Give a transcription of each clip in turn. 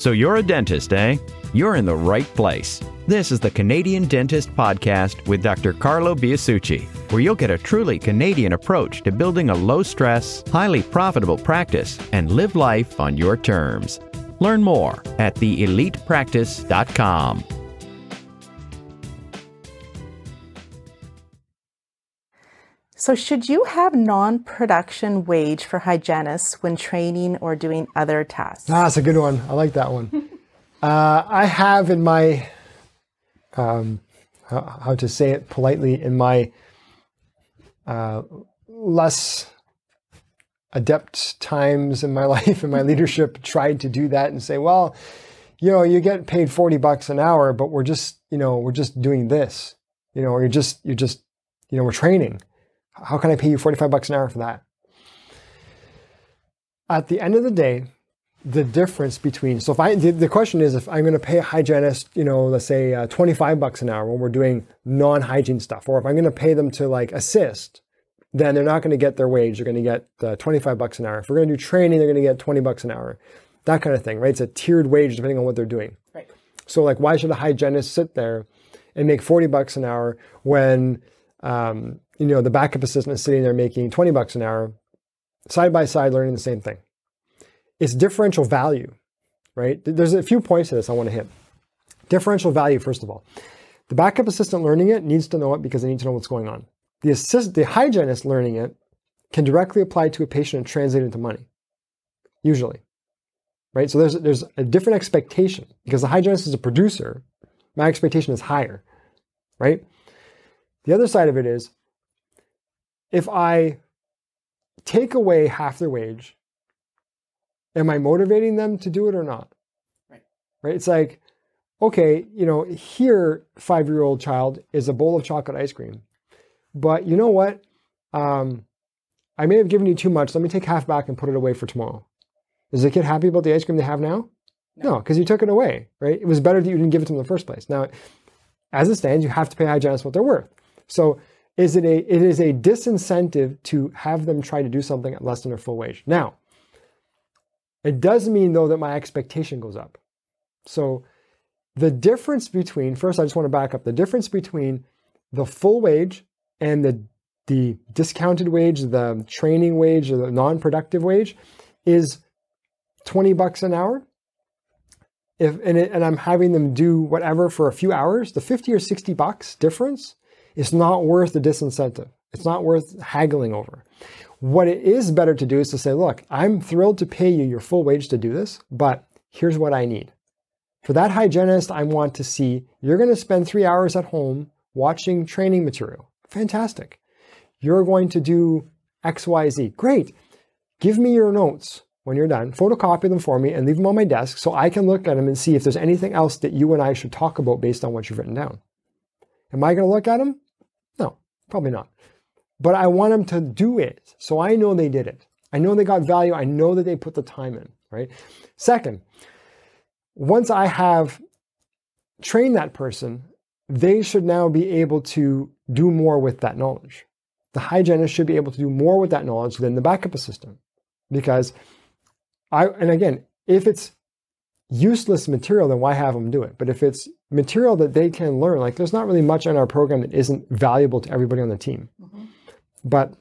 So you're a dentist, eh? You're in the right place. This is the Canadian Dentist Podcast with Dr. Carlo Biasucci, where you'll get a truly Canadian approach to building a low stress, highly profitable practice and live life on your terms. Learn more at theelitepractice.com. So, should you have non production wage for hygienists when training or doing other tasks? Ah, that's a good one. I like that one. uh, I have in my, um, how, how, to say it politely, in my uh, less adept times in my life and my leadership, tried to do that and say, well, you know, you get paid 40 bucks an hour, but we're just, you know, we're just doing this, you know, or you're just, you're just, you know, we're training how can I pay you 45 bucks an hour for that? At the end of the day, the difference between so if I the, the question is if I'm going to pay a hygienist, you know, let's say uh, 25 bucks an hour when we're doing non-hygiene stuff, or if I'm going to pay them to like assist, then they're not going to get their wage. They're going to get uh, 25 bucks an hour. If we're going to do training, they're going to get 20 bucks an hour. That kind of thing, right? It's a tiered wage depending on what they're doing. Right. So like, why should a hygienist sit there and make 40 bucks an hour when um, you know, the backup assistant is sitting there making 20 bucks an hour, side by side learning the same thing. It's differential value, right? There's a few points to this I want to hit. Differential value, first of all. The backup assistant learning it needs to know it because they need to know what's going on. The assist, the hygienist learning it can directly apply to a patient and translate into money, usually, right? So there's there's a different expectation because the hygienist is a producer. My expectation is higher, right? The other side of it is if I take away half their wage, am I motivating them to do it or not? Right. Right. It's like, okay, you know, here, five year old child is a bowl of chocolate ice cream. But you know what? Um, I may have given you too much. Let me take half back and put it away for tomorrow. Is the kid happy about the ice cream they have now? No, because no, you took it away, right? It was better that you didn't give it to them in the first place. Now, as it stands, you have to pay hygienists what they're worth. So is it a it is a disincentive to have them try to do something at less than their full wage. Now, it does mean though that my expectation goes up. So the difference between first I just want to back up the difference between the full wage and the the discounted wage, the training wage, or the non-productive wage is 20 bucks an hour. If and, it, and I'm having them do whatever for a few hours, the 50 or 60 bucks difference it's not worth the disincentive. It's not worth haggling over. What it is better to do is to say, look, I'm thrilled to pay you your full wage to do this, but here's what I need. For that hygienist, I want to see you're going to spend three hours at home watching training material. Fantastic. You're going to do XYZ. Great. Give me your notes when you're done. Photocopy them for me and leave them on my desk so I can look at them and see if there's anything else that you and I should talk about based on what you've written down. Am I going to look at them? No, probably not. But I want them to do it. So I know they did it. I know they got value. I know that they put the time in, right? Second, once I have trained that person, they should now be able to do more with that knowledge. The hygienist should be able to do more with that knowledge than the backup assistant. Because I, and again, if it's useless material, then why have them do it? But if it's material that they can learn, like there's not really much in our program that isn't valuable to everybody on the team. Mm-hmm. But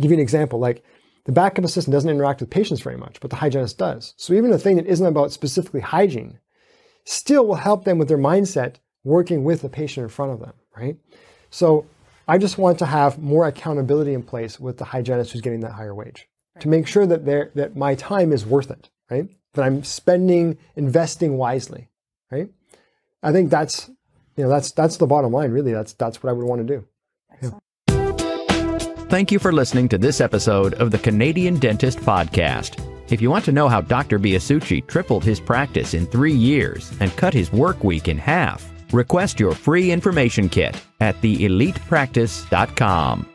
give you an example, like the backup assistant doesn't interact with patients very much, but the hygienist does. So even a thing that isn't about specifically hygiene still will help them with their mindset working with the patient in front of them, right? So I just want to have more accountability in place with the hygienist who's getting that higher wage right. to make sure that that my time is worth it, right? that I'm spending, investing wisely, right? I think that's, you know, that's that's the bottom line. Really, that's that's what I would want to do. Yeah. Thank you for listening to this episode of the Canadian Dentist Podcast. If you want to know how Dr. Biasucci tripled his practice in three years and cut his work week in half, request your free information kit at theelitepractice.com.